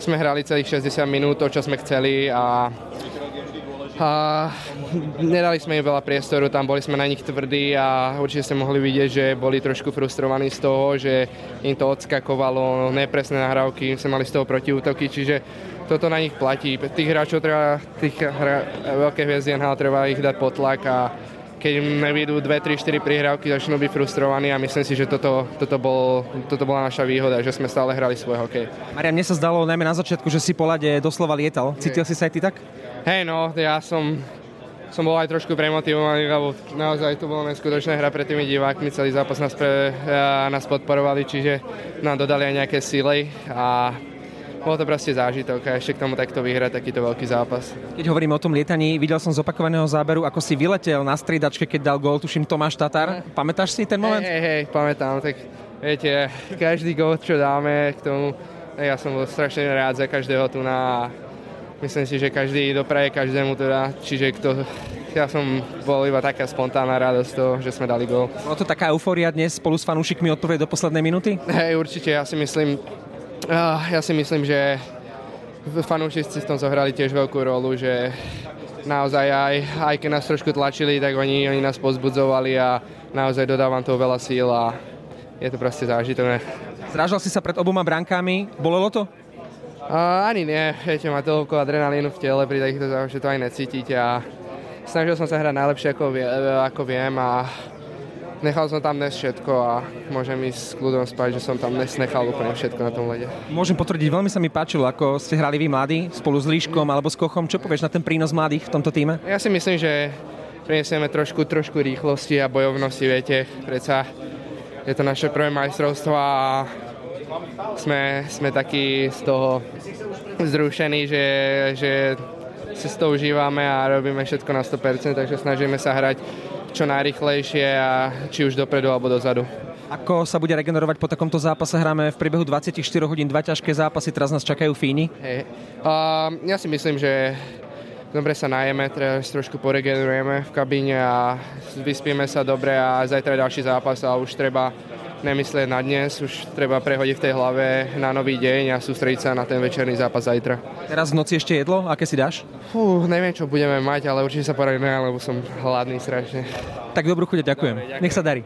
sme hrali celých 60 minút, to, čo sme chceli a a nedali sme im veľa priestoru, tam boli sme na nich tvrdí a určite ste mohli vidieť, že boli trošku frustrovaní z toho, že im to odskakovalo, nepresné nahrávky, sme mali z toho protiútoky, čiže toto na nich platí. Tých hráčov treba, tých hra, veľké hviezdy NHL treba ich dať potlak a keď im nevidú 2, 3, 4 prihrávky, začnú byť frustrovaní a myslím si, že toto, toto, bol, toto bola naša výhoda, že sme stále hrali svoj hokej. Marian, mne sa zdalo najmä na začiatku, že si po lade doslova lietal. Cítil si sa aj ty tak? Hej, no, ja som, som bol aj trošku premotivovaný, lebo naozaj to bola neskutočná hra pre tými divákmi, celý zápas nás, pre, nás podporovali, čiže nám dodali aj nejaké síly a bolo to proste zážitok a ešte k tomu takto vyhrať takýto veľký zápas. Keď hovorím o tom lietaní, videl som z opakovaného záberu, ako si vyletel na striedačke, keď dal gól, tuším Tomáš Tatar. Pamätáš si ten moment? Hej, hej, pamätám, tak viete, každý gól, čo dáme k tomu, ja som bol strašne rád za každého tu na myslím si, že každý dopraje každému teda, čiže kto, ja som bol iba taká spontánna radosť toho, že sme dali gól. Bolo to taká eufória dnes spolu s fanúšikmi od prvej do poslednej minúty? Hej, určite, ja si myslím, ja si myslím, že fanúšici v tom zohrali tiež veľkú rolu, že naozaj aj, aj keď nás trošku tlačili, tak oni, oni nás pozbudzovali a naozaj dodávam toho veľa síl a je to proste zážitové. Zrážal si sa pred oboma brankami, bolelo to? Uh, ani nie, viete, má toľko adrenalínu v tele pri takýchto že to aj necítite a snažil som sa hrať najlepšie ako, vie, ako viem a nechal som tam dnes všetko a môžem ísť s kľudom spať, že som tam dnes nechal úplne všetko na tom lede. Môžem potvrdiť, veľmi sa mi páčilo, ako ste hrali vy mladí spolu s Líškom alebo s Kochom. Čo povieš na ten prínos mladých v tomto týme? Ja si myslím, že prinesieme trošku, trošku rýchlosti a bojovnosti, viete, predsa je to naše prvé majstrovstvo a sme, sme takí z toho zrušení, že, že si to užívame a robíme všetko na 100%, takže snažíme sa hrať čo najrychlejšie a či už dopredu alebo dozadu. Ako sa bude regenerovať po takomto zápase? Hráme v priebehu 24 hodín dva ťažké zápasy, teraz nás čakajú Fíni. Hey. Uh, ja si myslím, že dobre sa najeme, teraz trošku poregenerujeme v kabíne a vyspíme sa dobre a zajtra je ďalší zápas a už treba nemyslieť na dnes, už treba prehodiť v tej hlave na nový deň a sústrediť sa na ten večerný zápas zajtra. Teraz v noci ešte jedlo? Aké si dáš? Fú, neviem, čo budeme mať, ale určite sa poradíme, lebo som hladný strašne. Tak dobrú chuť, ďakujem. Dobre, ďakujem. Nech sa darí.